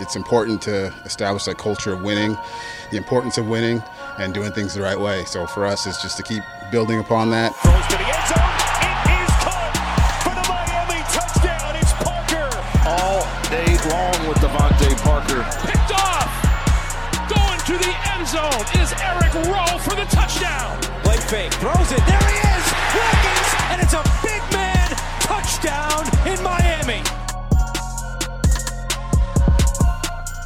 It's important to establish that culture of winning, the importance of winning, and doing things the right way. So for us, it's just to keep building upon that. Throws to the end zone. It is caught for the Miami touchdown. It's Parker. all day long with DeVante Parker. Picked off. Going to the end zone is Eric Rowe for the touchdown. Play fake. Throws it. There he is.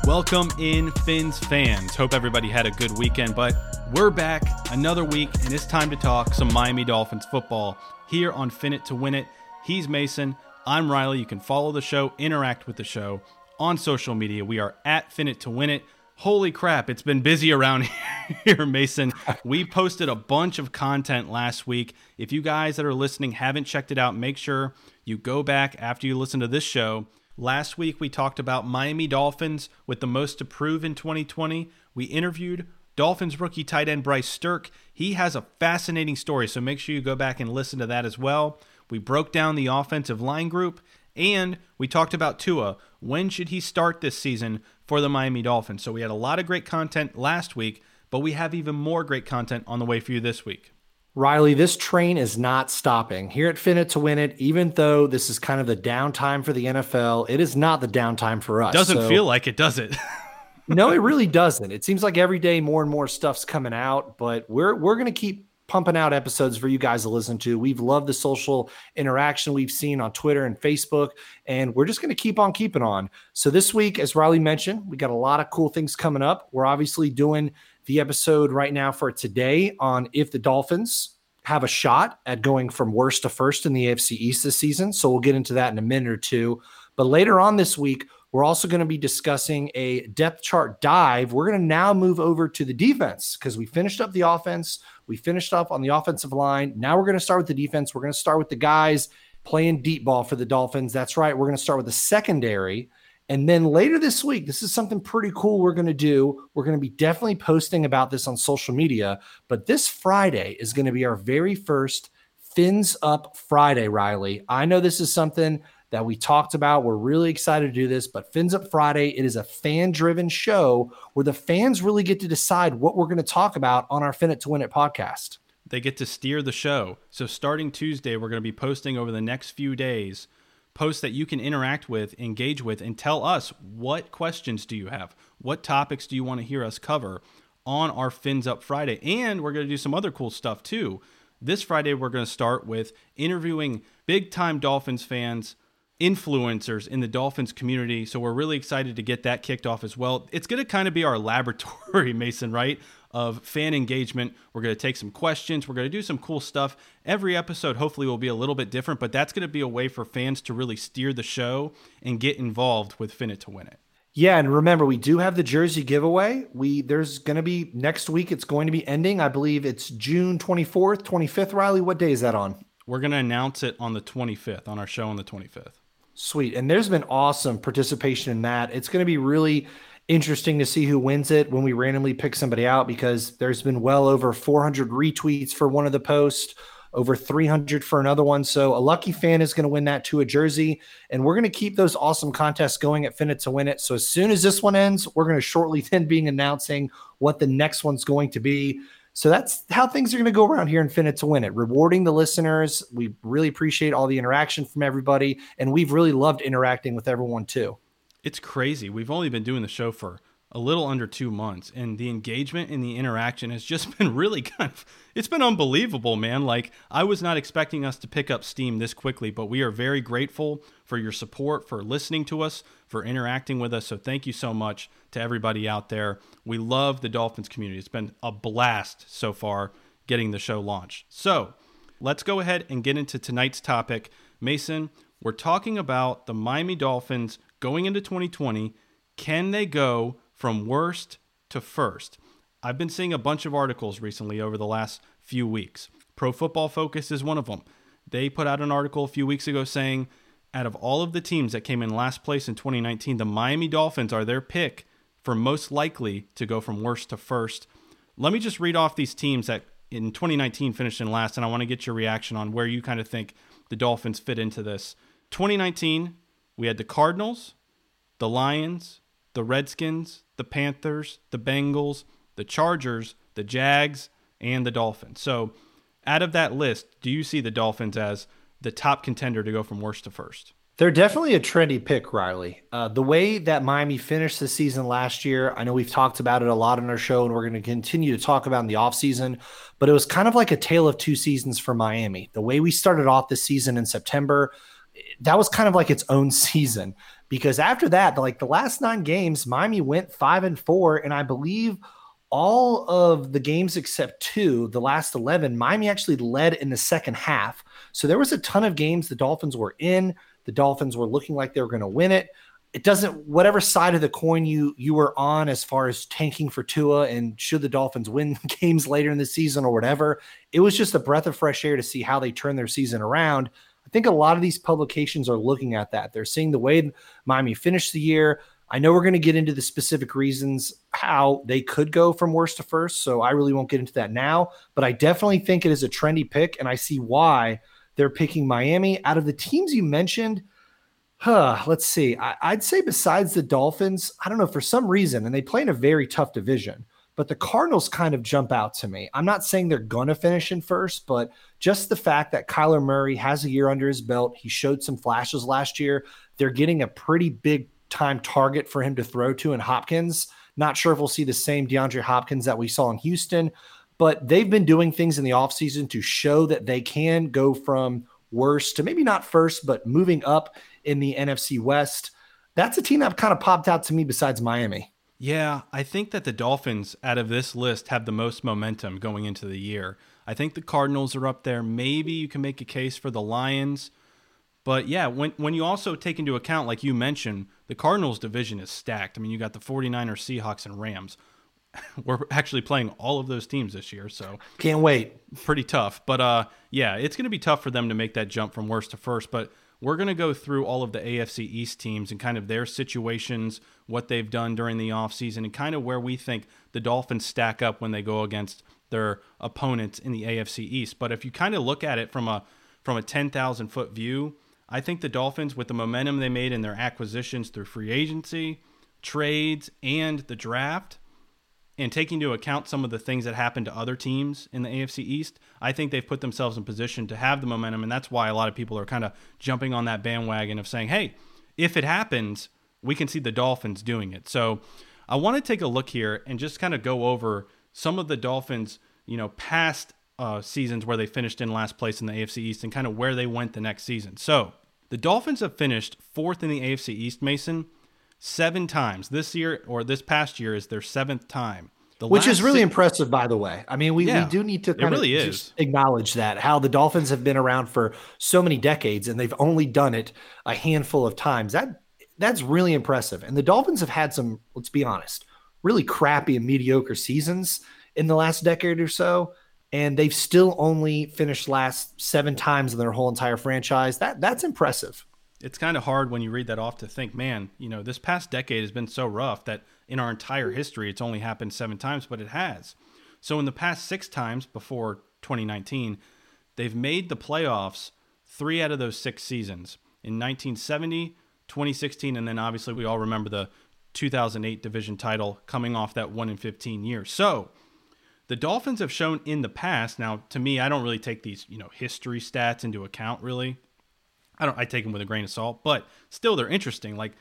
Welcome in, Finns fans. Hope everybody had a good weekend, but we're back another week, and it's time to talk some Miami Dolphins football here on Fin It to Win It. He's Mason. I'm Riley. You can follow the show, interact with the show on social media. We are at Fin It to Win It. Holy crap, it's been busy around here, Mason. We posted a bunch of content last week. If you guys that are listening haven't checked it out, make sure you go back after you listen to this show Last week, we talked about Miami Dolphins with the most to prove in 2020. We interviewed Dolphins rookie tight end Bryce Sterk. He has a fascinating story, so make sure you go back and listen to that as well. We broke down the offensive line group, and we talked about Tua. When should he start this season for the Miami Dolphins? So we had a lot of great content last week, but we have even more great content on the way for you this week. Riley, this train is not stopping. Here at Fin It to Win It, even though this is kind of the downtime for the NFL, it is not the downtime for us. Doesn't So- feel like it, does it? no, it really doesn't. It seems like every day more and more stuff's coming out, but we're we're gonna keep pumping out episodes for you guys to listen to. We've loved the social interaction we've seen on Twitter and Facebook, and we're just gonna keep on keeping on. So this week, as Riley mentioned, we got a lot of cool things coming up. We're obviously doing the episode right now for today on if the Dolphins have a shot at going from worst to first in the AFC East this season. So we'll get into that in a minute or two. But later on this week, we're also going to be discussing a depth chart dive. We're going to now move over to the defense because we finished up the offense. We finished up on the offensive line. Now we're going to start with the defense. We're going to start with the guys playing deep ball for the Dolphins. That's right. We're going to start with the secondary. And then later this week, this is something pretty cool we're going to do. We're going to be definitely posting about this on social media. But this Friday is going to be our very first Fins Up Friday, Riley. I know this is something that we talked about. We're really excited to do this, but Fins Up Friday, it is a fan driven show where the fans really get to decide what we're going to talk about on our Fin It to Win It podcast. they get to steer the show. So starting Tuesday, we're going to be posting over the next few days posts that you can interact with, engage with, and tell us what questions do you have? What topics do you want to hear us cover on our Fins Up Friday? And we're going to do some other cool stuff too. This Friday, we're going to start with interviewing big time Dolphins fans, influencers in the Dolphins community. So we're really excited to get that kicked off as well. It's going to kind of be our laboratory, Mason, right? Of fan engagement. We're going to take some questions. We're going to do some cool stuff. Every episode, hopefully, will be a little bit different, but that's going to be a way for fans to really steer the show and get involved with Fin It to win it. Yeah, and remember, we do have the jersey giveaway. We there's going to be next week. It's going to be ending. I believe it's June 24th, 25th. Riley, what day is that on? We're going to announce it on the 25th, on our show on the 25th. Sweet. And there's been awesome participation in that. It's going to be really interesting to see who wins it when we randomly pick somebody out because there's been well over 400 retweets for one of the posts, over 300 for another one. So a lucky fan is going to win that to a jersey. And we're going to keep those awesome contests going at Fin It to win it. So as soon as this one ends, we're going to shortly then being announcing what the next one's going to be. So that's how things are going to go around here in Fin It to Win It, rewarding the listeners. We really appreciate all the interaction from everybody, and we've really loved interacting with everyone too. It's crazy. We've only been doing the show for a little under two months, and the engagement and the interaction has just been really kind of it's been unbelievable, man. Like I was not expecting us to pick up steam this quickly, but we are very grateful for your support, for listening to us, for interacting with us. So thank you so much to everybody out there. We love the Dolphins community. It's been a blast so far getting the show launched. So let's go ahead and get into tonight's topic. Mason, we're talking about the Miami Dolphins going into 2020. Can they go from worst to first. I've been seeing a bunch of articles recently over the last few weeks. Pro Football Focus is one of them. They put out an article a few weeks ago saying out of all of the teams that came in last place in 2019, the Miami Dolphins are their pick for most likely to go from worst to first. Let me just read off these teams that in 2019 finished in last, and I want to get your reaction on where you kind of think the Dolphins fit into this. 2019, we had the Cardinals, the Lions, the Redskins, the Panthers, the Bengals, the Chargers, the Jags, and the Dolphins. So, out of that list, do you see the Dolphins as the top contender to go from worst to first? They're definitely a trendy pick, Riley. Uh, the way that Miami finished the season last year, I know we've talked about it a lot on our show, and we're going to continue to talk about in the offseason, but it was kind of like a tale of two seasons for Miami. The way we started off this season in September, that was kind of like its own season because after that, like the last nine games, Miami went five and four, and I believe all of the games except two, the last 11, Miami actually led in the second half. So there was a ton of games the Dolphins were in. The Dolphins were looking like they were going to win it. It doesn't whatever side of the coin you you were on as far as tanking for Tua and should the Dolphins win games later in the season or whatever. It was just a breath of fresh air to see how they turn their season around. I think a lot of these publications are looking at that. They're seeing the way Miami finished the year. I know we're going to get into the specific reasons how they could go from worst to first, so I really won't get into that now. But I definitely think it is a trendy pick, and I see why they're picking Miami. Out of the teams you mentioned, huh, let's see. I, would say besides the Dolphins, I don't know, for some reason, and they play in a very tough division but the Cardinals kind of jump out to me. I'm not saying they're going to finish in first, but just the fact that Kyler Murray has a year under his belt, he showed some flashes last year. They're getting a pretty big time target for him to throw to in Hopkins. Not sure if we'll see the same DeAndre Hopkins that we saw in Houston, but they've been doing things in the offseason to show that they can go from worst to maybe not first, but moving up in the NFC West. That's a team that kind of popped out to me besides Miami. Yeah, I think that the Dolphins out of this list have the most momentum going into the year. I think the Cardinals are up there. Maybe you can make a case for the Lions. But yeah, when when you also take into account, like you mentioned, the Cardinals division is stacked. I mean, you got the 49ers, Seahawks, and Rams. We're actually playing all of those teams this year, so can't wait. Pretty tough. But uh yeah, it's gonna be tough for them to make that jump from worst to first. But we're going to go through all of the AFC East teams and kind of their situations, what they've done during the offseason, and kind of where we think the Dolphins stack up when they go against their opponents in the AFC East. But if you kind of look at it from a from a 10,000 foot view, I think the Dolphins, with the momentum they made in their acquisitions through free agency, trades, and the draft, and taking into account some of the things that happened to other teams in the AFC East, I think they've put themselves in position to have the momentum. And that's why a lot of people are kind of jumping on that bandwagon of saying, hey, if it happens, we can see the Dolphins doing it. So I want to take a look here and just kind of go over some of the Dolphins, you know, past uh, seasons where they finished in last place in the AFC East and kind of where they went the next season. So the Dolphins have finished fourth in the AFC East, Mason seven times. This year or this past year is their seventh time. The Which is really six- impressive, by the way. I mean, we, yeah, we do need to kind really of is. acknowledge that how the Dolphins have been around for so many decades and they've only done it a handful of times. That that's really impressive. And the Dolphins have had some, let's be honest, really crappy and mediocre seasons in the last decade or so. And they've still only finished last seven times in their whole entire franchise. That that's impressive it's kind of hard when you read that off to think, man, you know, this past decade has been so rough that in our entire history it's only happened seven times, but it has. So in the past six times before 2019, they've made the playoffs three out of those six seasons in 1970, 2016, and then obviously we all remember the 2008 division title coming off that 1 in 15 years. So the Dolphins have shown in the past. Now, to me, I don't really take these, you know, history stats into account really. I don't I take them with a grain of salt, but still they're interesting. Like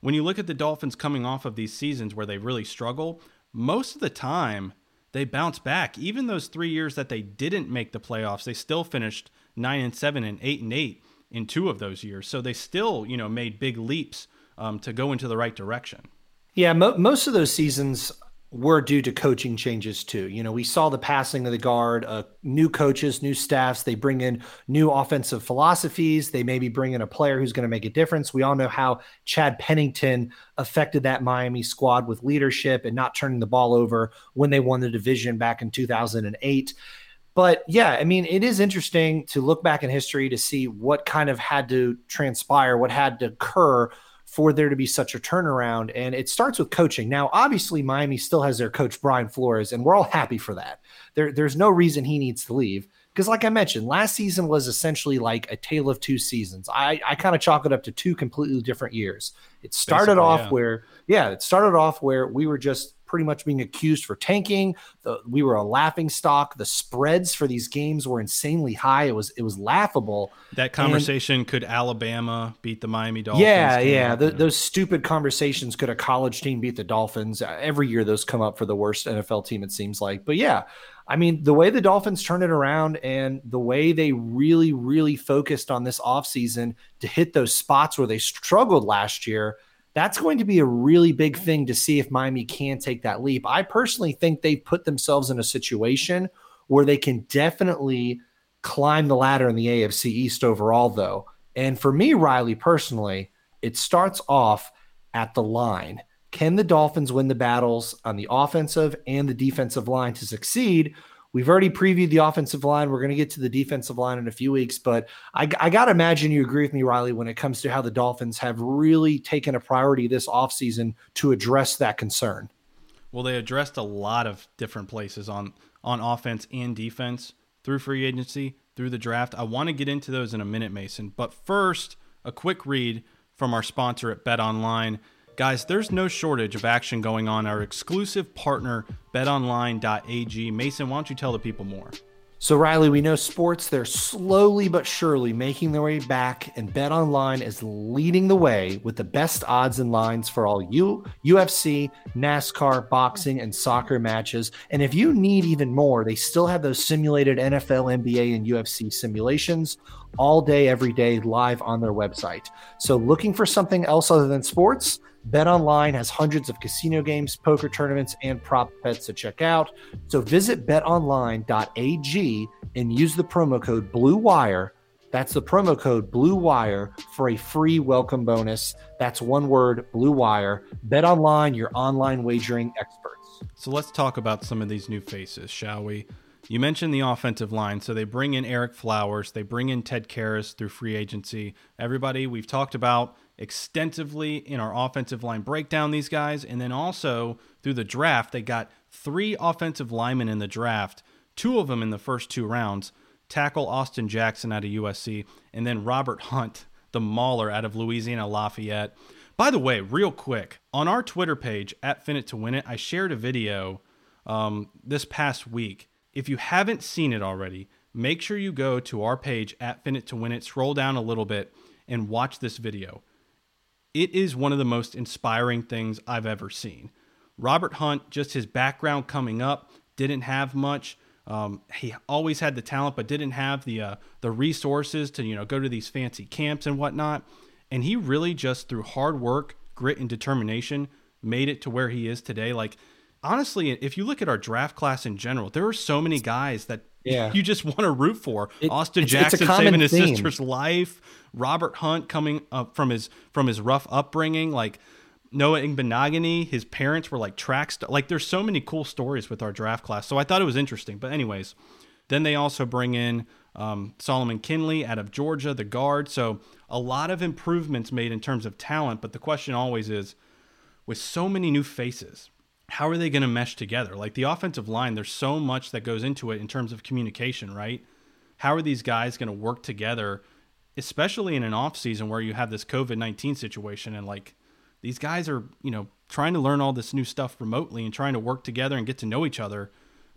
when you look at the Dolphins coming off of these seasons where they really struggle, most of the time they bounce back. Even those 3 years that they didn't make the playoffs, they still finished 9 and 7 and 8 and 8 in two of those years. So they still, you know, made big leaps um, to go into the right direction. Yeah, mo- most of those seasons were due to coaching changes too. You know, we saw the passing of the guard, uh, new coaches, new staffs. They bring in new offensive philosophies. They maybe bring in a player who's going to make a difference. We all know how Chad Pennington affected that Miami squad with leadership and not turning the ball over when they won the division back in 2008. But yeah, I mean, it is interesting to look back in history to see what kind of had to transpire, what had to occur for there to be such a turnaround. And it starts with coaching. Now, obviously, Miami still has their coach, Brian Flores, and we're all happy for that. There, there's no reason he needs to leave. Because, like I mentioned, last season was essentially like a tale of two seasons. I, I kind of chalk it up to two completely different years. It started Basically, off yeah. where, yeah, it started off where we were just pretty much being accused for tanking. The, we were a laughing stock. The spreads for these games were insanely high. It was it was laughable. That conversation and, could Alabama beat the Miami Dolphins? Yeah, yeah. The, those stupid conversations could a college team beat the Dolphins? Uh, every year those come up for the worst NFL team. It seems like, but yeah. I mean, the way the Dolphins turned it around and the way they really, really focused on this offseason to hit those spots where they struggled last year, that's going to be a really big thing to see if Miami can take that leap. I personally think they've put themselves in a situation where they can definitely climb the ladder in the AFC East overall, though. And for me, Riley, personally, it starts off at the line. Can the Dolphins win the battles on the offensive and the defensive line to succeed? We've already previewed the offensive line. We're going to get to the defensive line in a few weeks, but I, I got to imagine you agree with me, Riley, when it comes to how the Dolphins have really taken a priority this offseason to address that concern. Well, they addressed a lot of different places on on offense and defense through free agency, through the draft. I want to get into those in a minute, Mason. But first, a quick read from our sponsor at Bet Online. Guys, there's no shortage of action going on our exclusive partner, betonline.ag. Mason, why don't you tell the people more? So, Riley, we know sports, they're slowly but surely making their way back, and BetOnline is leading the way with the best odds and lines for all U- UFC, NASCAR, boxing, and soccer matches. And if you need even more, they still have those simulated NFL, NBA, and UFC simulations all day, every day, live on their website. So, looking for something else other than sports? BetOnline has hundreds of casino games, poker tournaments, and prop bets to check out. So visit betonline.ag and use the promo code BLUEWIRE. That's the promo code BLUEWIRE for a free welcome bonus. That's one word, Blue Wire. BetOnline, your online wagering experts. So let's talk about some of these new faces, shall we? You mentioned the offensive line. So they bring in Ereck Flowers, they bring in Ted Karras through free agency. Everybody we've talked about extensively in our offensive line breakdown, these guys. And then also through the draft, they got three offensive linemen in the draft, two of them in the first two rounds tackle Austin Jackson out of USC, and then Robert Hunt, the mauler out of Louisiana Lafayette. By the way, real quick, on our Twitter page at Fin It to Win It, I shared a video um, this past week. If you haven't seen it already, make sure you go to our page at Fin It to Win It, scroll down a little bit, and watch this video it is one of the most inspiring things I've ever seen. Robert Hunt, just his background coming up, didn't have much. Um, he always had the talent, but didn't have the uh, the resources to you know go to these fancy camps and whatnot. And he really just through hard work, grit, and determination made it to where he is today. Like honestly, if you look at our draft class in general, there are so many guys that yeah. you just want to root for. It, Austin it's, Jackson it's saving his theme. sister's life. Robert Hunt coming up from his from his rough upbringing, like Noah Igbinoghene, his parents were like track st- like there's so many cool stories with our draft class. So I thought it was interesting. But anyways, then they also bring in um, Solomon Kindley out of Georgia, the guard. So a lot of improvements made in terms of talent. But the question always is, with so many new faces, how are they going to mesh together? Like the offensive line, there's so much that goes into it in terms of communication, right? How are these guys going to work together especially in an off season where you have this COVID nineteen situation and like these guys are you know trying to learn all this new stuff remotely and trying to work together and get to know each other.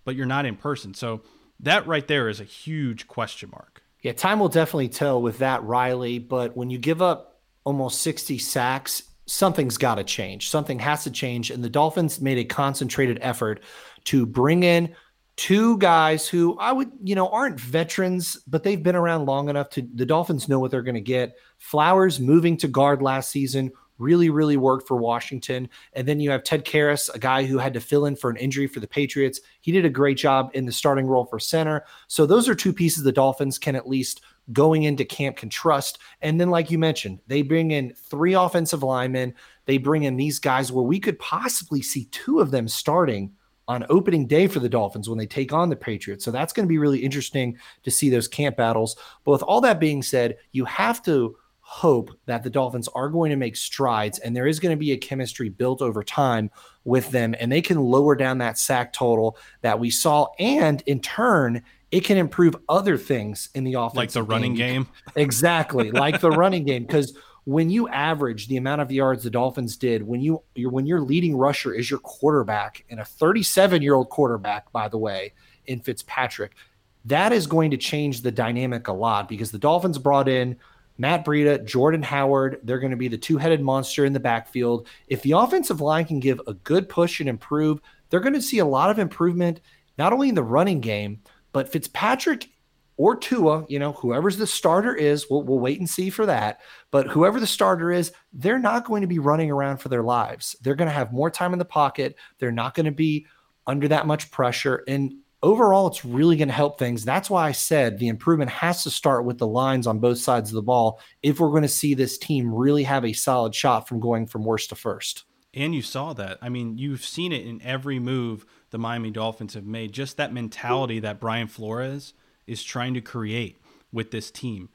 but you're not in person. So that right there is a huge question mark. Yeah, time will definitely tell with that, Riley. But when you give up almost 60 sacks, something's got to change. Something has to change. And the Dolphins made a concentrated effort to bring in two guys who I would, you know, aren't veterans, but they've been around long enough to the Dolphins know what they're going to get. Flowers moving to guard last season really, really worked for Washington. And then you have Ted Karras, a guy who had to fill in for an injury for the Patriots. He did a great job in the starting role for center. So those are two pieces the Dolphins can at least going into camp can trust. And then, like you mentioned, they bring in three offensive linemen. They bring in these guys where we could possibly see two of them starting on opening day for the Dolphins when they take on the Patriots. So that's going to be really interesting to see those camp battles. But with all that being said, you have to hope that the Dolphins are going to make strides and there is going to be a chemistry built over time with them and they can lower down that sack total that we saw and in turn it can improve other things in the offense like the running game, game. exactly like the running game because when you average the amount of yards the Dolphins did when you when your leading rusher is your quarterback and a 37 year old quarterback by the way in Fitzpatrick that is going to change the dynamic a lot because the Dolphins brought in Matt Breida, Jordan Howard, they're going to be the two headed monster in the backfield. If the offensive line can give a good push and improve, they're going to see a lot of improvement, not only in the running game, but Fitzpatrick or Tua, you know, whoever's the starter is, we'll, we'll wait and see for that. But whoever the starter is, they're not going to be running around for their lives. They're going to have more time in the pocket. They're not going to be under that much pressure. And overall, it's really going to help things. That's why I said the improvement has to start with the lines on both sides of the ball if we're going to see this team really have a solid shot from going from worst to first. And you saw that. I mean, you've seen it in every move the Miami Dolphins have made. Just that mentality that Brian Flores is trying to create with this team.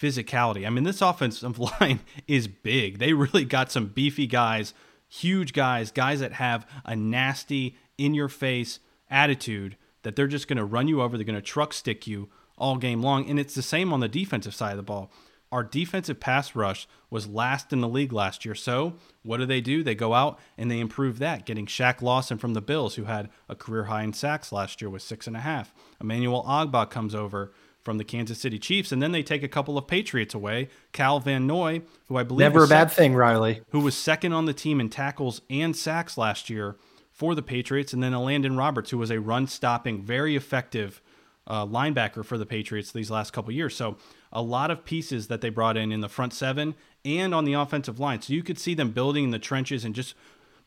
Physicality. I mean, this offensive line is big. They really got some beefy guys, huge guys, guys that have a nasty, in your face attitude that they're just going to run you over. They're going to truck stick you all game long. And it's the same on the defensive side of the ball. Our defensive pass rush was last in the league last year. So what do they do? They go out and they improve that, getting Shaq Lawson from the Bills, who had a career high in sacks last year with six and a half. Emmanuel Ogbah comes over from the Kansas City Chiefs, and then they take a couple of Patriots away. Kyle Van Noy, who I believe never a bad thing, Riley, who was second on the team in tackles and sacks last year for the Patriots, and then Elandon Roberts, who was a run stopping, very effective uh, linebacker for the Patriots these last couple years. So a lot of pieces that they brought in in the front seven and on the offensive line. So you could see them building in the trenches and just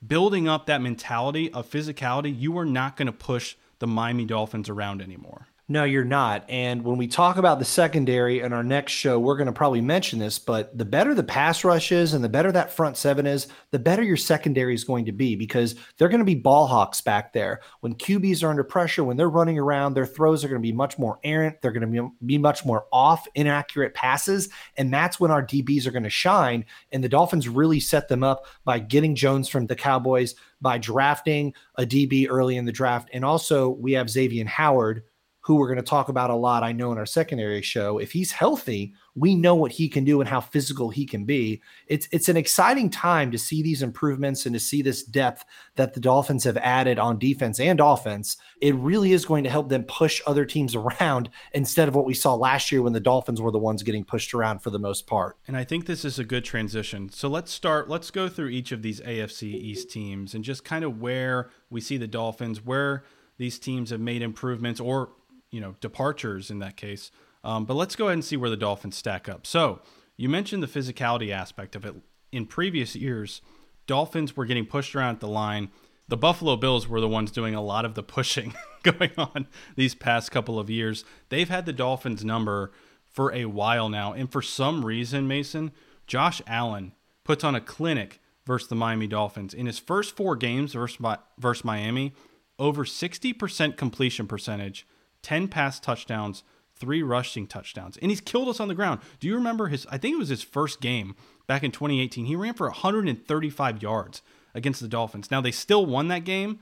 building up that mentality of physicality. You are not going to push the Miami Dolphins around anymore. No, you're not. And when we talk about the secondary in our next show, we're going to probably mention this, but the better the pass rush is and the better that front seven is, the better your secondary is going to be because they're going to be ball hawks back there. When QBs are under pressure, when they're running around, their throws are going to be much more errant. They're going to be, be much more off, inaccurate passes. And that's when our DBs are going to shine. And the Dolphins really set them up by getting Jones from the Cowboys, by drafting a DB early in the draft. And also, we have Xavier Howard who we're going to talk about a lot, I know, in our secondary show. If he's healthy, we know what he can do and how physical he can be. It's it's an exciting time to see these improvements and to see this depth that the Dolphins have added on defense and offense. It really is going to help them push other teams around instead of what we saw last year when the Dolphins were the ones getting pushed around for the most part. And I think this is a good transition. So let's start, let's go through each of these AFC East teams and just kind of where we see the Dolphins, where these teams have made improvements or you know departures in that case. Um, but let's go ahead and see where the Dolphins stack up. So you mentioned the physicality aspect of it. In previous years, Dolphins were getting pushed around at the line. The Buffalo Bills were the ones doing a lot of the pushing going on these past couple of years. They've had the Dolphins number for a while now, and for some reason, Mason, Josh Allen puts on a clinic versus the Miami Dolphins. In his first four games versus, versus Miami, over 60% completion percentage, 10 pass touchdowns, three rushing touchdowns, and he's killed us on the ground. Do you remember his? I think it was his first game back in 2018. He ran for 135 yards against the Dolphins. Now they still won that game,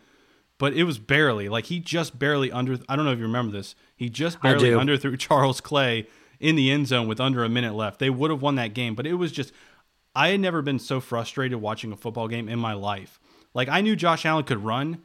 but it was barely like he just barely under. I don't know if you remember this. He just barely underthrew Charles Clay in the end zone with under a minute left. They would have won that game, but it was just. I had never been so frustrated watching a football game in my life. Like I knew Josh Allen could run,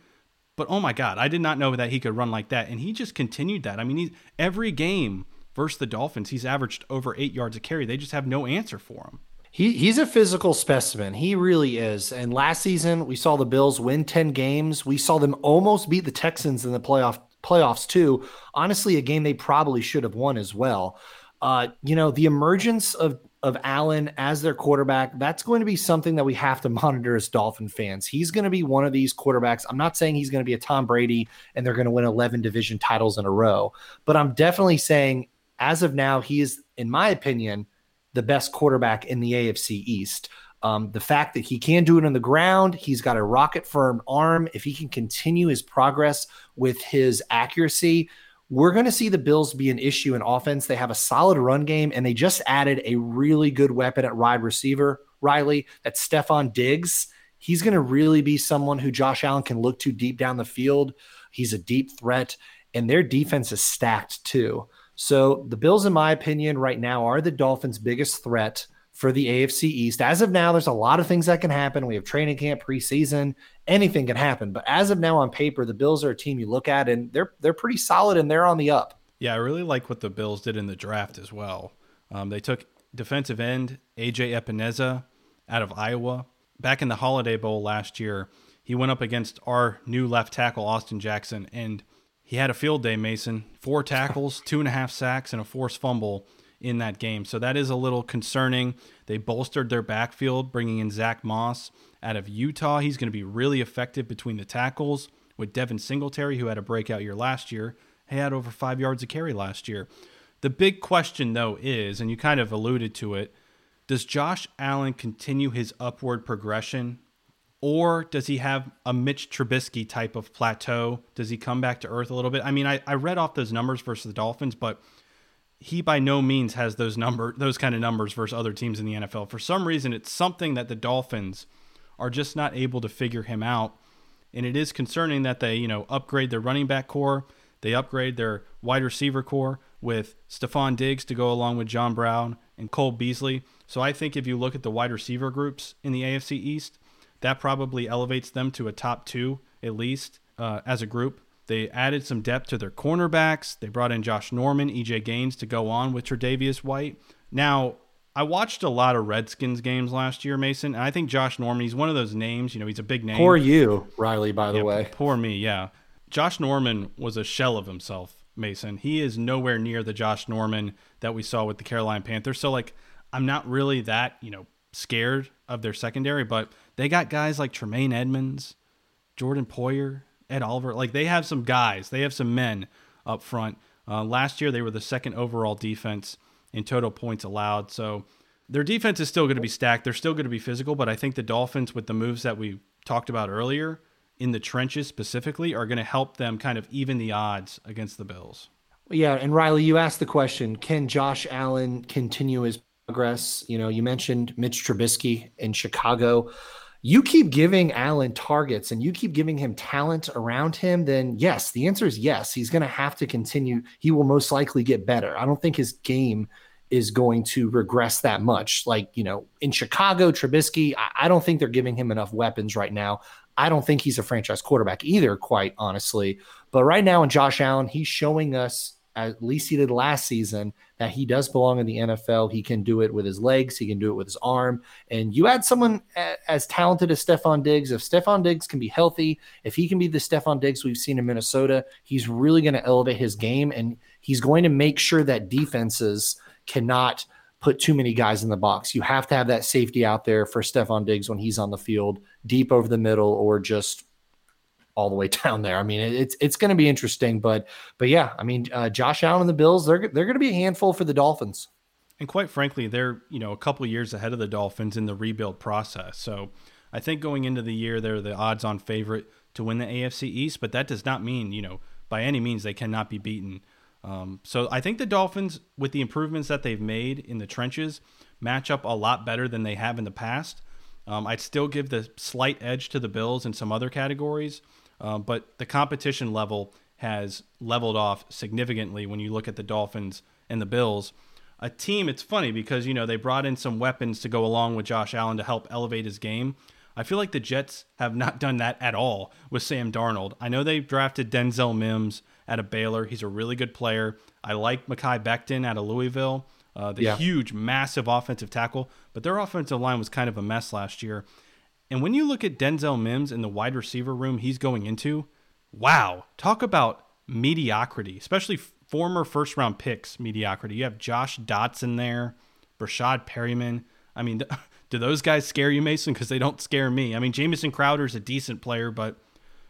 But oh my God, I did not know that he could run like that. And he just continued that. I mean, he, every game versus the Dolphins, he's averaged over eight yards a carry. They just have no answer for him. He, he's a physical specimen. He really is. And last season, we saw the Bills win 10 games. We saw them almost beat the Texans in the playoff playoffs too. Honestly, a game they probably should have won as well. Uh, you know, the emergence of of Allen as their quarterback, that's going to be something that we have to monitor as Dolphin fans. He's going to be one of these quarterbacks. I'm not saying he's going to be a Tom Brady and they're going to win 11 division titles in a row, but I'm definitely saying as of now, he is, in my opinion, the best quarterback in the AFC East. Um, the fact that he can do it on the ground, he's got a rocket firm arm. If he can continue his progress with his accuracy, we're going to see the Bills be an issue in offense. They have a solid run game, and they just added a really good weapon at wide receiver, Riley. That's Stefon Diggs. He's going to really be someone who Josh Allen can look to deep down the field. He's a deep threat, and their defense is stacked too. So the Bills, in my opinion, right now are the Dolphins' biggest threat for the AFC East. As of now, there's a lot of things that can happen. We have training camp, preseason, anything can happen. But as of now, on paper, the Bills are a team you look at, and they're they're pretty solid and they're on the up. Yeah, I really like what the Bills did in the draft as well. Um, they took defensive end AJ Epenesa out of Iowa. Back in the Holiday Bowl last year, he went up against our new left tackle Austin Jackson, and he had a field day. Mason, four tackles, two and a half sacks, and a forced fumble in that game. So that is a little concerning. They bolstered their backfield, bringing in Zack Moss out of Utah. He's going to be really effective between the tackles with Devin Singletary, who had a breakout year last year. He had over five yards of carry last year. The big question, though, is, and you kind of alluded to it, does Josh Allen continue his upward progression? Or does he have a Mitch Trubisky type of plateau? Does he come back to earth a little bit? I mean, I, I read off those numbers versus the Dolphins, but – he by no means has those number those kind of numbers versus other teams in the NFL. For some reason, it's something that the Dolphins are just not able to figure him out, and it is concerning that they you know upgrade their running back core, they upgrade their wide receiver core with Stefon Diggs to go along with John Brown and Cole Beasley. So I think if you look at the wide receiver groups in the AFC East, that probably elevates them to a top two at least uh, as a group. They added some depth to their cornerbacks. They brought in Josh Norman, EJ Gaines to go on with Tre'Davious White. Now, I watched a lot of Redskins games last year, Mason, and I think Josh Norman, he's one of those names, you know, he's a big name. Poor you, Riley, by the yeah, way. Poor me, yeah. Josh Norman was a shell of himself, Mason. He is nowhere near the Josh Norman that we saw with the Carolina Panthers. So, like, I'm not really that, you know, scared of their secondary, but they got guys like Tremaine Edmunds, Jordan Poyer, Ed Oliver. Like they have some guys, they have some men up front. Uh, last year, they were the second overall defense in total points allowed. So their defense is still going to be stacked. They're still going to be physical, but I think the Dolphins, with the moves that we talked about earlier in the trenches specifically, are going to help them kind of even the odds against the Bills. Yeah, and Riley, you asked the question: Can Josh Allen continue his progress? You know, you mentioned Mitch Trubisky in Chicago you keep giving Allen targets and you keep giving him talent around him, then yes, the answer is yes. He's going to have to continue. He will most likely get better. I don't think his game is going to regress that much. Like, you know, in Chicago, Trubisky, I, don't think they're giving him enough weapons right now. I don't think he's a franchise quarterback either, quite honestly. But right now in Josh Allen, he's showing us at least he did last season, he does belong in the NFL. He can do it with his legs, he can do it with his arm. And you add someone as talented as Stefon Diggs, if Stefon Diggs can be healthy, if he can be the Stefon Diggs we've seen in Minnesota, he's really going to elevate his game and he's going to make sure that defenses cannot put too many guys in the box. You have to have that safety out there for Stefon Diggs when he's on the field, deep over the middle or just all the way down there. I mean, it's it's going to be interesting, but but yeah, I mean, uh, Josh Allen and the Bills, they're they're going to be a handful for the Dolphins. And quite frankly, they're you know a couple years ahead of the Dolphins in the rebuild process. So I think going into the year, they're the odds-on favorite to win the AFC East, but that does not mean you know by any means they cannot be beaten. Um, so I think the Dolphins, with the improvements that they've made in the trenches, match up a lot better than they have in the past. Um, I'd still give the slight edge to the Bills in some other categories. Um, but the competition level has leveled off significantly when you look at the Dolphins and the Bills. A team, it's funny because, you know, they brought in some weapons to go along with Josh Allen to help elevate his game. I feel like the Jets have not done that at all with Sam Darnold. I know they drafted Denzel Mims out of Baylor. He's a really good player. I like Mekhi Becton out of Louisville, uh, the yeah. huge, massive offensive tackle, but their offensive line was kind of a mess last year. And when you look at Denzel Mims in the wide receiver room he's going into, wow, talk about mediocrity, especially former first round picks mediocrity. You have Josh Doctson there, Breshad Perriman. I mean, do those guys scare you, Mason? Because they don't scare me. I mean, Jamison Crowder's a decent player, but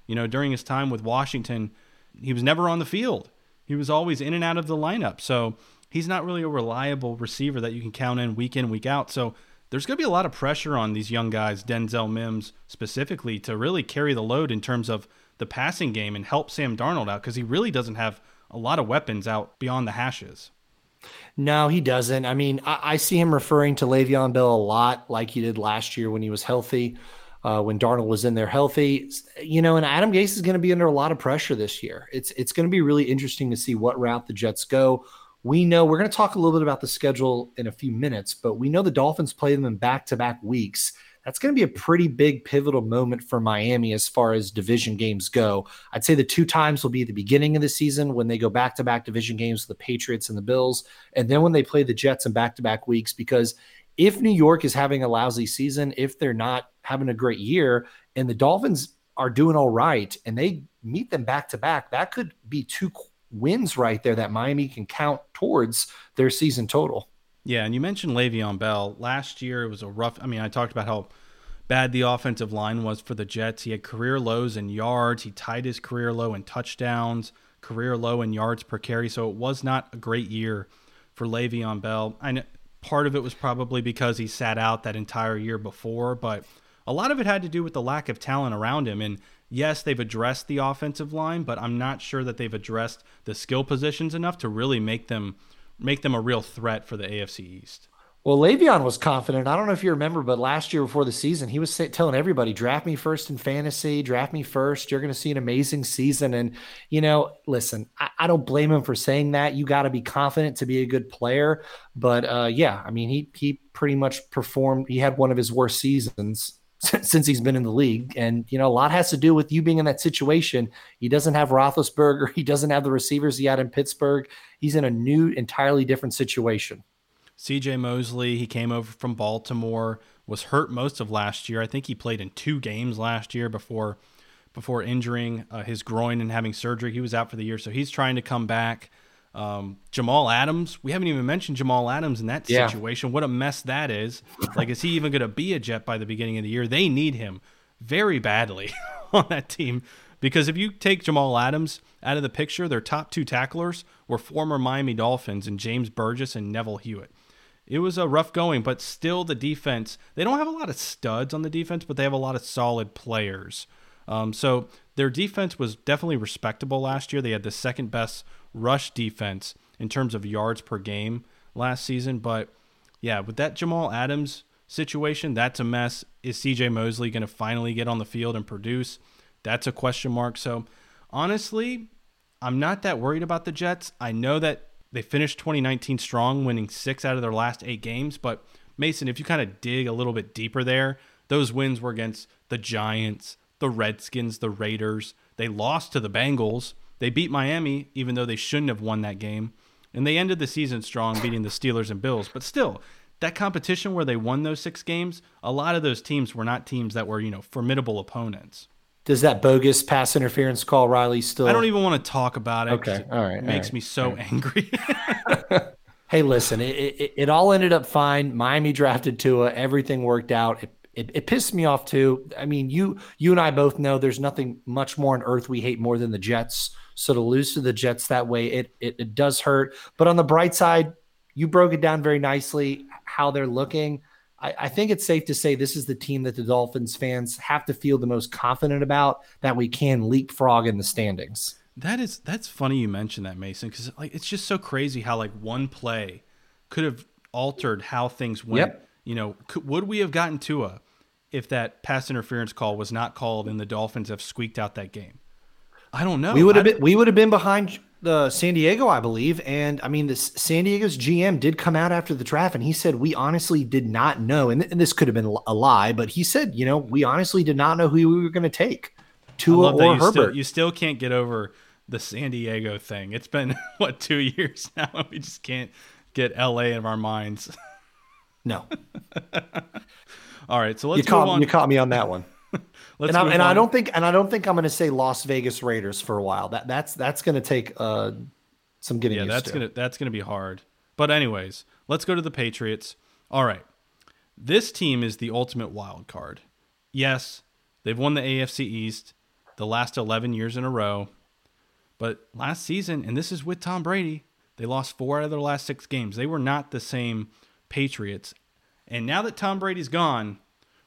you know, during his time with Washington, he was never on the field. He was always in and out of the lineup. So he's not really a reliable receiver that you can count in week in, week out. So there's going to be a lot of pressure on these young guys, Denzel Mims specifically, to really carry the load in terms of the passing game and help Sam Darnold out because he really doesn't have a lot of weapons out beyond the hashes. No, he doesn't. I mean, I, I see him referring to Le'Veon Bell a lot, like he did last year when he was healthy, uh, when Darnold was in there healthy. You know, and Adam Gase is going to be under a lot of pressure this year. It's it's going to be really interesting to see what route the Jets go. We know we're going to talk a little bit about the schedule in a few minutes, but we know the Dolphins play them in back to back weeks that's going to be a pretty big pivotal moment for Miami as far as division games go. I'd say the two times will be the beginning of the season when they go back to back division games with the Patriots and the Bills, and then when they play the Jets in back to back weeks. Because if New York is having a lousy season, if they're not having a great year, and the Dolphins are doing all right, and they meet them back to back, that could be two wins right there that Miami can count towards their season total. Yeah, and you mentioned Le'Veon Bell. Last year it was a rough. I mean, I talked about how bad the offensive line was for the Jets. He had career lows in yards. He tied his career low in touchdowns, career low in yards per carry. So it was not a great year for Le'Veon Bell. Know part of it was probably because he sat out that entire year before, but a lot of it had to do with the lack of talent around him. And yes, they've addressed the offensive line, but I'm not sure that they've addressed the skill positions enough to really make them make them a real threat for the AFC East. Well, Le'Veon was confident. I don't know if you remember, but last year before the season, he was telling everybody, draft me first in fantasy, draft me first. You're going to see an amazing season. And, you know, listen, I, I don't blame him for saying that. You got to be confident to be a good player. But uh, yeah, I mean, he, he pretty much performed. He had one of his worst seasons since he's been in the league. And, you know, a lot has to do with you being in that situation. He doesn't have Roethlisberger. He doesn't have the receivers he had in Pittsburgh. He's in a new, entirely different situation. CJ Mosley, he came over from Baltimore, was hurt most of last year. I think he played in two games last year before before injuring uh, his groin and having surgery. He was out for the year, so he's trying to come back. Um, Jamal Adams, we haven't even mentioned Jamal Adams in that yeah. situation. What a mess that is. Like, is he even going to be a Jet by the beginning of the year? They need him very badly on that team because if you take Jamal Adams out of the picture, their top two tacklers were former Miami Dolphins and James Burgess and Neville Hewitt it was a rough going, but still the defense, they don't have a lot of studs on the defense, but they have a lot of solid players. Um, so their defense was definitely respectable last year. They had the second best rush defense in terms of yards per game last season. But yeah, with that Jamal Adams situation, that's a mess. Is CJ Mosley going to finally get on the field and produce? That's a question mark. So honestly, I'm not that worried about the Jets. I know that they finished 2019 strong, winning six out of their last eight games. But Mason, if you kind of dig a little bit deeper there, those wins were against the Giants, the Redskins, the Raiders. They lost to the Bengals. They beat Miami, even though they shouldn't have won that game. And they ended the season strong, beating the Steelers and Bills. But still, that competition where they won those six games, a lot of those teams were not teams that were, you know, formidable opponents does that bogus pass interference call Riley still? I don't even want to talk about it. Okay, all right. It makes right, me so right. angry. hey, listen, it, it, it, all ended up fine. Miami drafted Tua. Everything worked out. It, it, it pissed me off too. I mean, you you and I both know there's nothing much more on earth we hate more than the Jets. So to lose to the Jets that way, it, it, it does hurt. But on the bright side, you broke it down very nicely how they're looking. I, I, think it's safe to say this is the team that the Dolphins fans have to feel the most confident about that we can leapfrog in the standings. That is that's funny you mentioned that Mason because like it's just so crazy how like one play could have altered how things went. Yep. You know, could, would we have gotten Tua if that pass interference call was not called and the Dolphins have squeaked out that game? I don't know. We would have been we would have been behind the San Diego, I believe. And I mean, this San Diego's GM did come out after the draft and he said, We honestly did not know. And, and this could have been a lie, but he said, You know, we honestly did not know who we were going to take. Tua or you Herbert. Still, you still can't get over the San Diego thing. It's been, what, two years now? And we just can't get LA in our minds. No. All right. So let's you caught, on. You caught me on that one. Let's and, I, and. I, don't think and I don't think I'm going to say Las Vegas Raiders for a while. That that's that's going to take uh, some getting. Yeah, that's to. gonna that's gonna be hard. But anyways, let's go to the Patriots. All right, this team is the ultimate wild card. Yes, they've won the AFC East the last 11 years in a row, but last season, and this is with Tom Brady, they lost four out of their last six games. They were not the same Patriots. And now that Tom Brady's gone,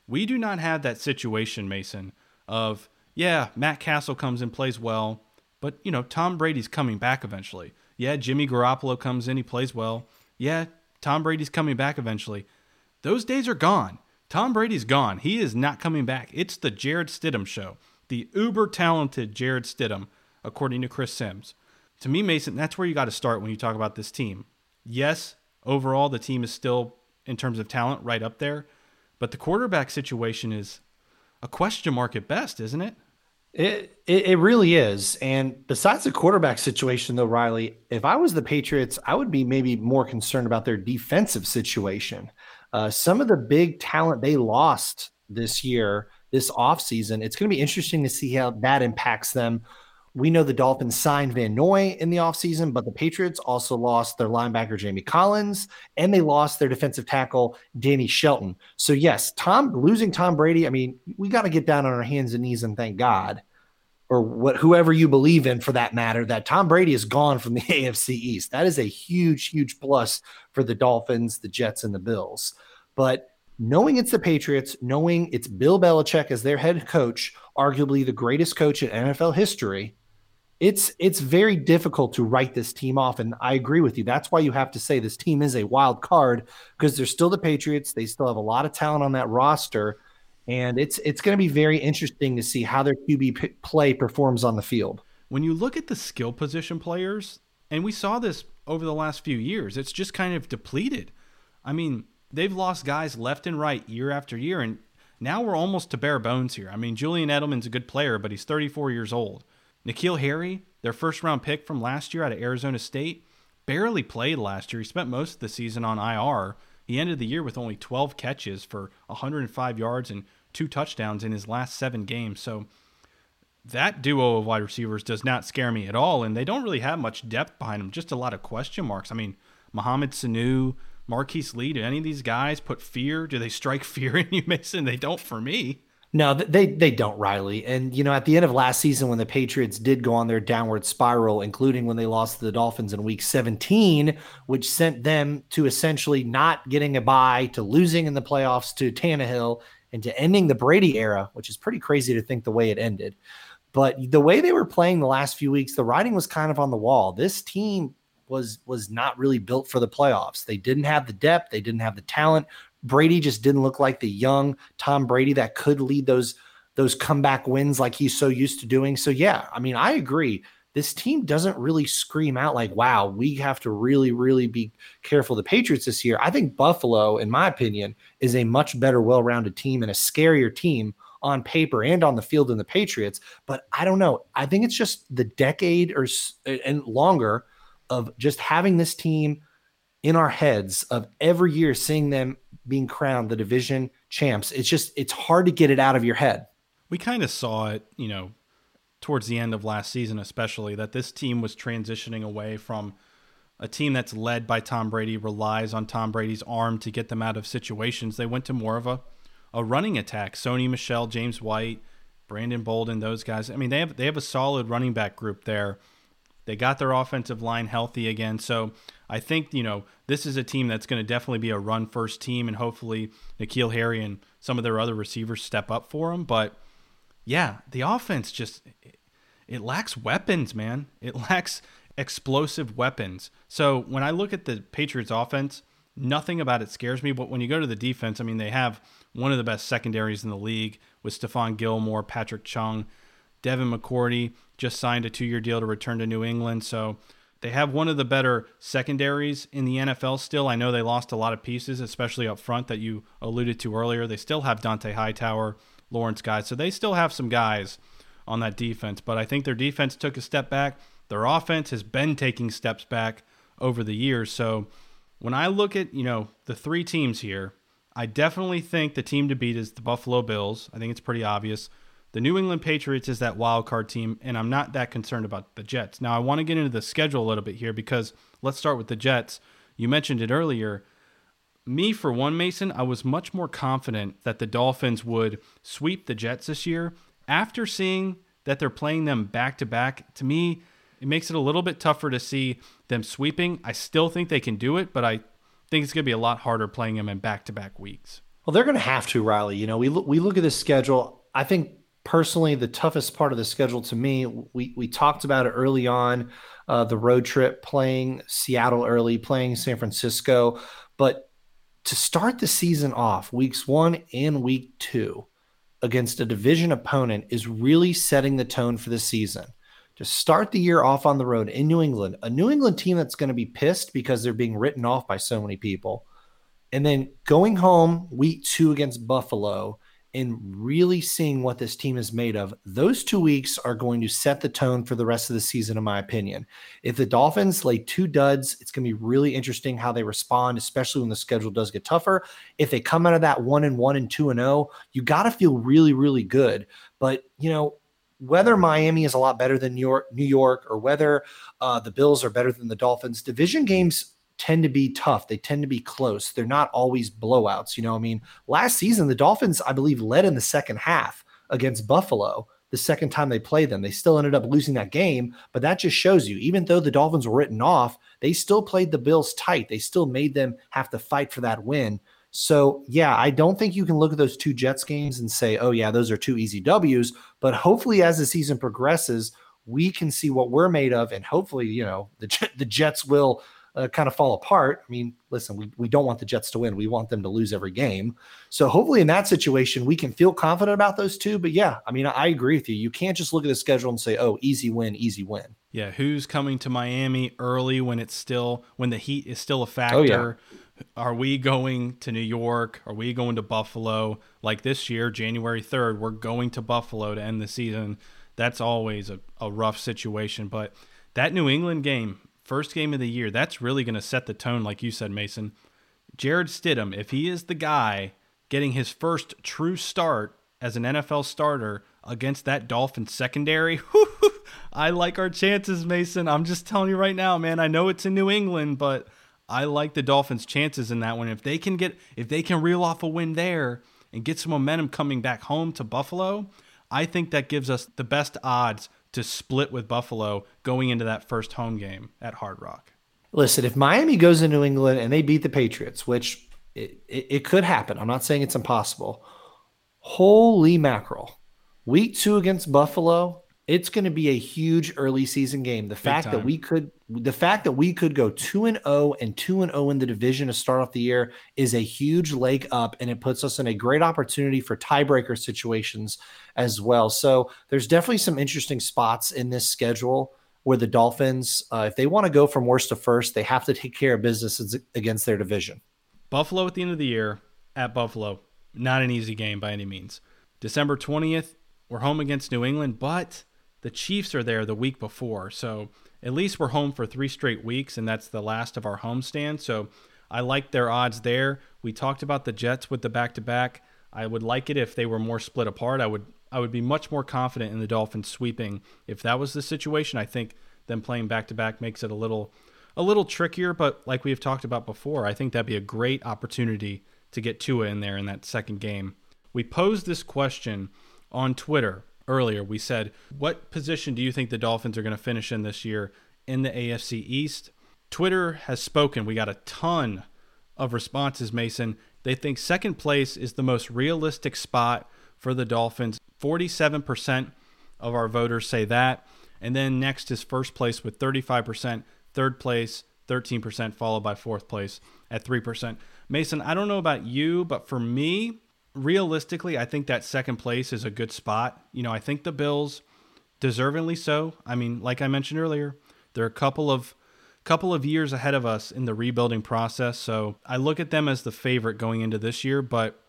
we do not have that situation, Mason, of, yeah, Matt Cassel comes and plays well, but, you know, Tom Brady's coming back eventually. Yeah, Jimmy Garoppolo comes in, he plays well. Yeah, Tom Brady's coming back eventually. Those days are gone. Tom Brady's gone. He is not coming back. It's the Jarrett Stidham show, the uber talented Jarrett Stidham, according to Chris Sims. To me, Mason, that's where you got to start when you talk about this team. Yes, overall, the team is still, in terms of talent, right up there. But the quarterback situation is a question mark at best, isn't it? It, it, it really is. And besides the quarterback situation, though, Riley, if I was the Patriots, I would be maybe more concerned about their defensive situation. Uh, some of the big talent they lost this year, this offseason, it's going to be interesting to see how that impacts them we know the Dolphins signed Van Noy in the offseason, but the Patriots also lost their linebacker, Jamie Collins, and they lost their defensive tackle, Danny Shelton. So, yes, Tom losing Tom Brady, I mean, we got to get down on our hands and knees and thank God, or what whoever you believe in for that matter, that Tom Brady is gone from the AFC East. That is a huge, huge plus for the Dolphins, the Jets, and the Bills. But knowing it's the Patriots, knowing it's Bill Belichick as their head coach, arguably the greatest coach in NFL history it's it's very difficult to write this team off and i agree with you. That's why you have to say this team is a wild card because they're still the patriots. They still have a lot of talent on that roster and it's it's going to be very interesting to see how their qb p- play performs on the field. When you look at the skill position players and we saw this over the last few years it's just kind of depleted. I mean they've lost guys left and right year after year and now we're almost to bare bones here. I mean julian edelman's a good player but he's 34 years old N'Keal Harry, their first round pick from last year out of Arizona State, barely played last year. He spent most of the season on IR. He ended the year with only 12 catches for 105 yards and two touchdowns in his last seven games. So that duo of wide receivers does not scare me at all. And they don't really have much depth behind them, just a lot of question marks. I mean, Mohamed Sanu, Marquise Lee, do any of these guys put fear? Do they strike fear in you, Mason? They don't for me. No, they they don't, Riley. And you know, at the end of last season, when the Patriots did go on their downward spiral, including when they lost to the Dolphins in Week 17, which sent them to essentially not getting a bye, to losing in the playoffs to Tannehill, and to ending the Brady era, which is pretty crazy to think the way it ended. But the way they were playing the last few weeks, the writing was kind of on the wall. This team was was not really built for the playoffs. They didn't have the depth, they didn't have the talent. Brady just didn't look like the young Tom Brady that could lead those those comeback wins like he's so used to doing. So yeah, I mean, I agree. This team doesn't really scream out like, "Wow, we have to really, really be careful." The Patriots this year, I think Buffalo, in my opinion, is a much better, well-rounded team and a scarier team on paper and on the field than the Patriots. But I don't know. I think it's just the decade or and longer of just having this team in our heads of every year seeing them being crowned the division champs. It's just it's hard to get it out of your head. We kind of saw it, you know, towards the end of last season especially that this team was transitioning away from a team that's led by Tom Brady relies on Tom Brady's arm to get them out of situations. They went to more of a a running attack. Sony Michel, James White, Brandon Bolden, those guys. I mean, they have they have a solid running back group there. They got their offensive line healthy again. So I think, you know, this is a team that's going to definitely be a run first team, and hopefully N'Keal Harry and some of their other receivers step up for them. But yeah, the offense just it lacks weapons, man. It lacks explosive weapons. So when I look at the Patriots offense, nothing about it scares me. But when you go to the defense, I mean, they have one of the best secondaries in the league with Stephon Gilmore, Patrick Chung. Devin McCourty just signed a two year deal to return to New England. So they have one of the better secondaries in the NFL still. I know they lost a lot of pieces, especially up front that you alluded to earlier. They still have Dont'a Hightower, Lawrence Guy. So they still have some guys on that defense. But I think their defense took a step back. Their offense has been taking steps back over the years. So when I look at, you know, the three teams here, I definitely think the team to beat is the Buffalo Bills. I think it's pretty obvious. The New England Patriots is that wild card team, and I'm not that concerned about the Jets. Now, I want to get into the schedule a little bit here because let's start with the Jets. You mentioned it earlier. Me, for one, Mason, I was much more confident that the Dolphins would sweep the Jets this year. After seeing that they're playing them back to back, to me, it makes it a little bit tougher to see them sweeping. I still think they can do it, but I think it's going to be a lot harder playing them in back to back weeks. Well, they're going to have to, Riley. You know, we look, we look at this schedule. I think personally, the toughest part of the schedule to me, we we talked about it early on, uh, the road trip, playing Seattle early, playing San Francisco, but to start the season off, weeks one and week two, against a division opponent is really setting the tone for the season to start the year off on the road in New England, a New England team that's going to be pissed because they're being written off by so many people. And then going home week two against Buffalo and really seeing what this team is made of, those two weeks are going to set the tone for the rest of the season, in my opinion. If the Dolphins lay two duds, it's going to be really interesting how they respond, especially when the schedule does get tougher. If they come out of that one and one and two and oh, you got to feel really, really good. But, you know, whether Miami is a lot better than New York, New York or whether uh, the Bills are better than the Dolphins, division games tend to be tough. They tend to be close. They're not always blowouts. You know, I mean, last season, the Dolphins, I believe, led in the second half against Buffalo the second time they played them. They still ended up losing that game, but that just shows you, even though the Dolphins were written off, they still played the Bills tight. They still made them have to fight for that win. So, yeah, I don't think you can look at those two Jets games and say, oh, yeah, those are two easy W's. But hopefully, as the season progresses, we can see what we're made of. And hopefully, you know, the, the Jets will uh, kind of fall apart. I mean, listen, we, we don't want the Jets to win. We want them to lose every game. So, hopefully, in that situation, we can feel confident about those two. But yeah, I mean, I agree with you. You can't just look at the schedule and say, oh, easy win, easy win. Yeah, who's coming to Miami early when it's still when the heat is still a factor? Oh, yeah are we going to New York? Are we going to Buffalo? Like this year, January 3rd, we're going to Buffalo to end the season. That's always a, a rough situation. But that New England game, first game of the year, that's really going to set the tone, like you said, Mason. Jarrett Stidham, if he is the guy getting his first true start as an NFL starter against that Dolphins secondary, I like our chances, Mason. I'm just telling you right now, man. I know it's in New England, but – I like the Dolphins' chances in that one. If they can get if they can reel off a win there and get some momentum coming back home to Buffalo, I think that gives us the best odds to split with Buffalo going into that first home game at Hard Rock. Listen, if Miami goes to New England and they beat the Patriots, which it, it, it could happen, I'm not saying it's impossible. Holy mackerel. Week two against Buffalo, it's going to be a huge early season game. The Big fact time. that we could the fact that we could go 2 and 0 and 2 and 0 in the division to start off the year is a huge leg up and it puts us in a great opportunity for tiebreaker situations as well. So there's definitely some interesting spots in this schedule where the Dolphins uh, if they want to go from worst to first, they have to take care of business against their division. Buffalo at the end of the year at Buffalo, not an easy game by any means. December 20th, we're home against New England, but the Chiefs are there the week before. So at least we're home for three straight weeks, and that's the last of our homestand. So I like their odds there. We talked about the Jets with the back to back. I would like it if they were more split apart. I would I would be much more confident in the Dolphins sweeping if that was the situation. I think them playing back to back makes it a little a little trickier, but like we've talked about before, I think that'd be a great opportunity to get Tua in there in that second game. We posed this question on Twitter earlier, we said, what position do you think the Dolphins are going to finish in this year in the AFC East? Twitter has spoken. We got a ton of responses, Mason. They think second place is the most realistic spot for the Dolphins. 47% of our voters say that. And then next is first place with 35%, third place, 13%, followed by fourth place at 3%. Mason, I don't know about you, but for me, realistically, I think that second place is a good spot. You know, I think the Bills deservingly so. I mean, like I mentioned earlier, they're a couple of couple of years ahead of us in the rebuilding process. So I look at them as the favorite going into this year, but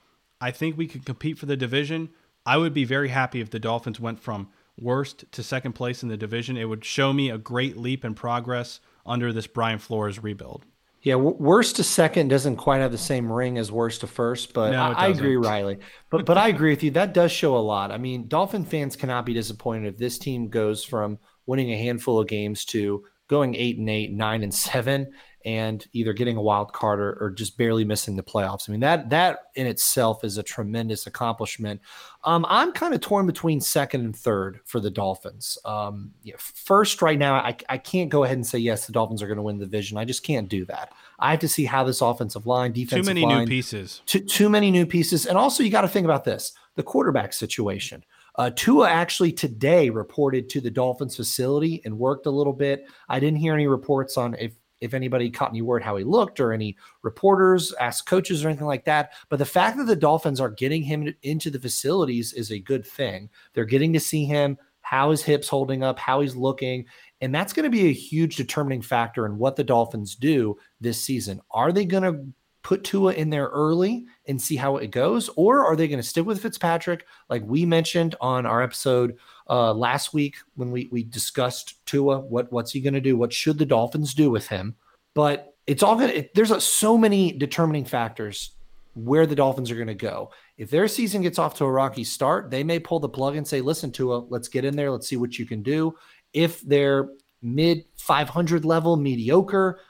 I think we can compete for the division. I would be very happy if the Dolphins went from worst to second place in the division. It would show me a great leap in progress under this Brian Flores rebuild. Yeah, worst to second doesn't quite have the same ring as worst to first, but no, I, I, agree, Riley. But but I agree with you. That does show a lot. I mean, Dolphin fans cannot be disappointed if this team goes from winning a handful of games to going eight and eight, nine and seven, and either getting a wild card or, or, just barely missing the playoffs. I mean that that in itself is a tremendous accomplishment. Um, I'm kind of torn between second and third for the Dolphins. Um, yeah, first, right now, I, I can't go ahead and say yes, the Dolphins are going to win the division. I just can't do that. I have to see how this offensive line, defensive too many line, new pieces, too, too many new pieces, and also you got to think about this: the quarterback situation. Uh, Tua actually today reported to the Dolphins facility and worked a little bit. I didn't hear any reports on if if anybody caught any word how he looked or any reporters asked coaches or anything like that. But the fact that the Dolphins are getting him into the facilities is a good thing. They're getting to see him, how his hips holding up, how he's looking. And that's going to be a huge determining factor in what the Dolphins do this season. Are they going to put Tua in there early and see how it goes? Or are they going to stick with Fitzpatrick, like we mentioned on our episode uh, last week when we we discussed Tua? What what's he going to do? What should the Dolphins do with him? But it's all going to. There's a, so many determining factors where the Dolphins are going to go. If their season gets off to a rocky start, they may pull the plug and say, "Listen, Tua, let's get in there. Let's see what you can do." If they're mid 500 level, mediocre,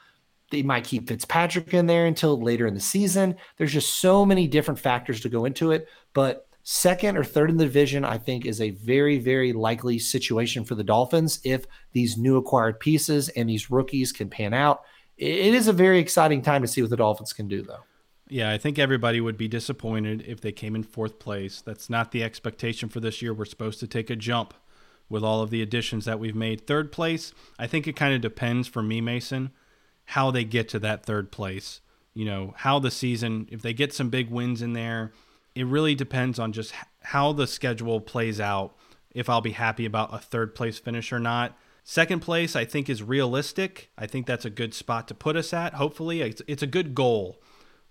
they might keep Fitzpatrick in there until later in the season. There's just so many different factors to go into it. But second or third in the division, I think, is a very, very likely situation for the Dolphins if these new acquired pieces and these rookies can pan out. It is a very exciting time to see what the Dolphins can do, though. Yeah, I think everybody would be disappointed if they came in fourth place. That's not the expectation for this year. We're supposed to take a jump with all of the additions that we've made. Third place, I think it kind of depends for me, Mason how they get to that third place. You know, how the season, if they get some big wins in there, it really depends on just how the schedule plays out. If I'll be happy about a third place finish or not. Second place, I think, is realistic. I think that's a good spot to put us at. Hopefully, it's, it's a good goal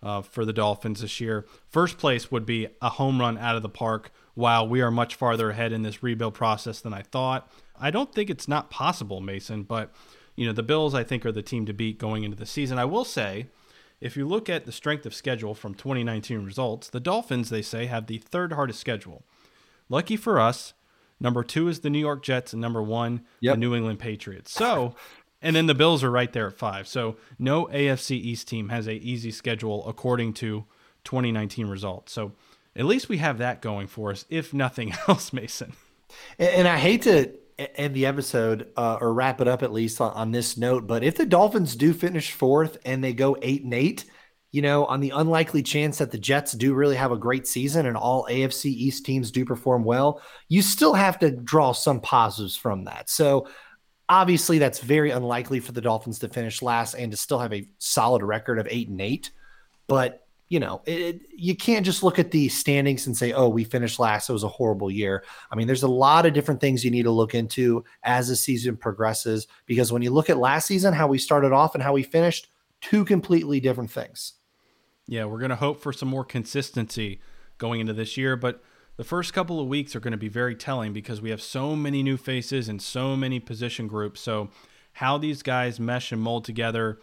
uh, for the Dolphins this year. First place would be a home run out of the park. While we are much farther ahead in this rebuild process than I thought. I don't think it's not possible, Mason, but you know, the Bills, I think, are the team to beat going into the season. I will say, if you look at the strength of schedule from 2019 results, the Dolphins, they say, have the third hardest schedule. Lucky for us, number two is the New York Jets, and number one, yep. the New England Patriots. So, and then the Bills are right there at five. So, no AFC East team has a easy schedule according to 2019 results. So, at least we have that going for us, if nothing else, Mason. And I hate to end the episode uh, or wrap it up at least on, on, this note. But if the Dolphins do finish fourth and they go eight and eight, you know, on the unlikely chance that the Jets do really have a great season and all AFC East teams do perform well, you still have to draw some positives from that. So obviously, that's very unlikely for the Dolphins to finish last and to still have a solid record of eight and eight. But you know, it, you can't just look at the standings and say, oh, we finished last. It was a horrible year. I mean, there's a lot of different things you need to look into as the season progresses because when you look at last season, how we started off and how we finished, two completely different things. Yeah, we're going to hope for some more consistency going into this year, but the first couple of weeks are going to be very telling because we have so many new faces and so many position groups. So, how these guys mesh and mold together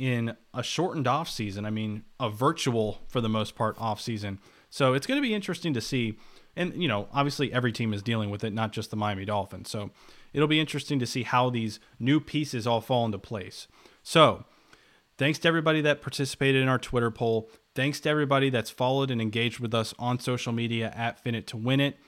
in a shortened off season. I mean, a virtual for the most part off season. So it's going to be interesting to see. And you know, obviously every team is dealing with it, not just the Miami Dolphins. So it'll be interesting to see how these new pieces all fall into place. So thanks to everybody that participated in our Twitter poll. Thanks to everybody that's followed and engaged with us on social media at Fin It to Win It.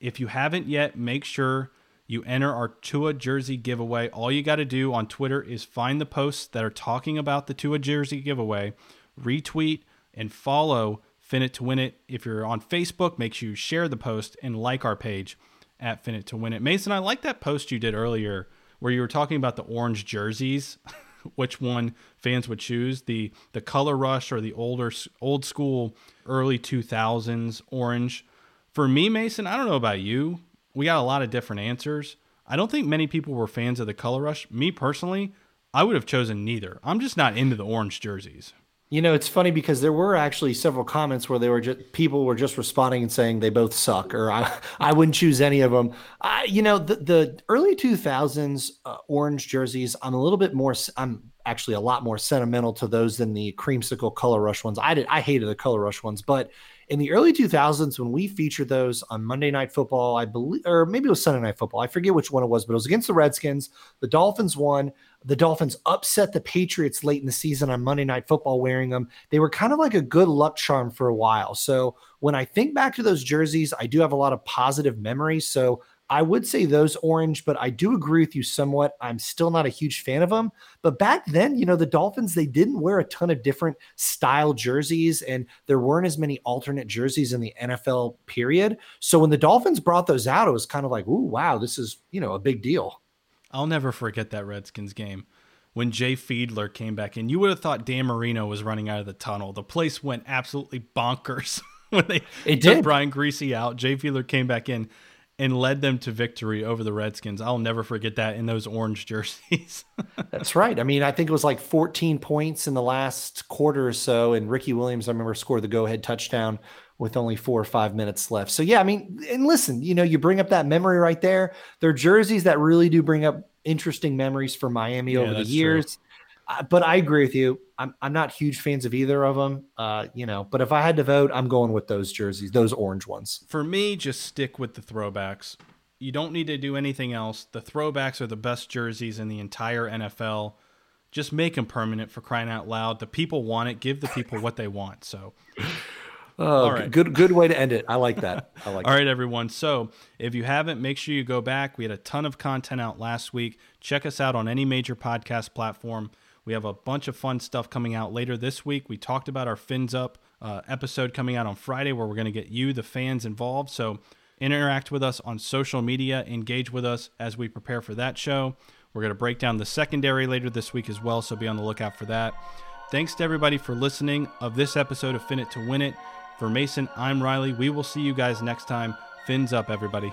If you haven't yet, make sure you enter our Tua jersey giveaway. All you got to do on Twitter is find the posts that are talking about the Tua jersey giveaway, retweet, and follow Fin It to Win It. If you're on Facebook, make sure you share the post and like our page at Fin It to Win It. Mason, I like that post you did earlier where you were talking about the orange jerseys, which one fans would choose the the color rush or the older old school early 2000s orange. For me, Mason, I don't know about you we got a lot of different answers. I don't think many people were fans of the color rush. Me personally, I would have chosen neither. I'm just not into the orange jerseys. You know, it's funny because there were actually several comments where they were just people were just responding and saying they both suck, or I, I wouldn't choose any of them. I, you know, the, the early 2000s uh, orange jerseys, I'm a little bit more, I'm actually a lot more sentimental to those than the creamsicle color rush ones. I did, I hated the color rush ones, but in the early 2000s when we featured those on Monday Night Football, I believe, or maybe it was Sunday Night Football. I forget which one it was, but it was against the Redskins. The Dolphins won. The Dolphins upset the Patriots late in the season on Monday Night Football wearing them. They were kind of like a good luck charm for a while. So when I think back to those jerseys, I do have a lot of positive memories. So I would say those orange, but I do agree with you somewhat. I'm still not a huge fan of them. But back then, you know, the Dolphins, they didn't wear a ton of different style jerseys, and there weren't as many alternate jerseys in the NFL period. So when the Dolphins brought those out, it was kind of like, ooh, wow, this is, you know, a big deal. I'll never forget that Redskins game when Jay Fiedler came back in. You would have thought Dan Marino was running out of the tunnel. The place went absolutely bonkers when they it took did. Brian Griese out. Jay Fiedler came back in and led them to victory over the Redskins. I'll never forget that in those orange jerseys. That's right. I mean, I think it was like 14 points in the last quarter or so. And Ricky Williams, I remember, scored the go ahead touchdown with only four or five minutes left. So, yeah, I mean, and listen, you know, you bring up that memory right there. They're jerseys that really do bring up interesting memories for Miami Yeah, over the years. But I agree with you. I'm, I'm not huge fans of either of them, uh, you know, but if I had to vote, I'm going with those jerseys, those orange ones. For me, just stick with the throwbacks. You don't need to do anything else. The throwbacks are the best jerseys in the entire NFL. Just make them permanent for crying out loud. The people want it. Give the people what they want. So, Oh, right. good, good way to end it. I like that. I like all right, everyone. So, if you haven't, make sure you go back. We had a ton of content out last week. Check us out on any major podcast platform. We have a bunch of fun stuff coming out later this week. We talked about our Fins Up uh, episode coming out on Friday, where we're going to get you, the fans, involved. So interact with us on social media, engage with us as we prepare for that show. We're going to break down the secondary later this week as well, so be on the lookout for that. Thanks to everybody for listening of this episode of Fin It to Win It. For Mason, I'm Riley. We will see you guys next time. Fins up, everybody.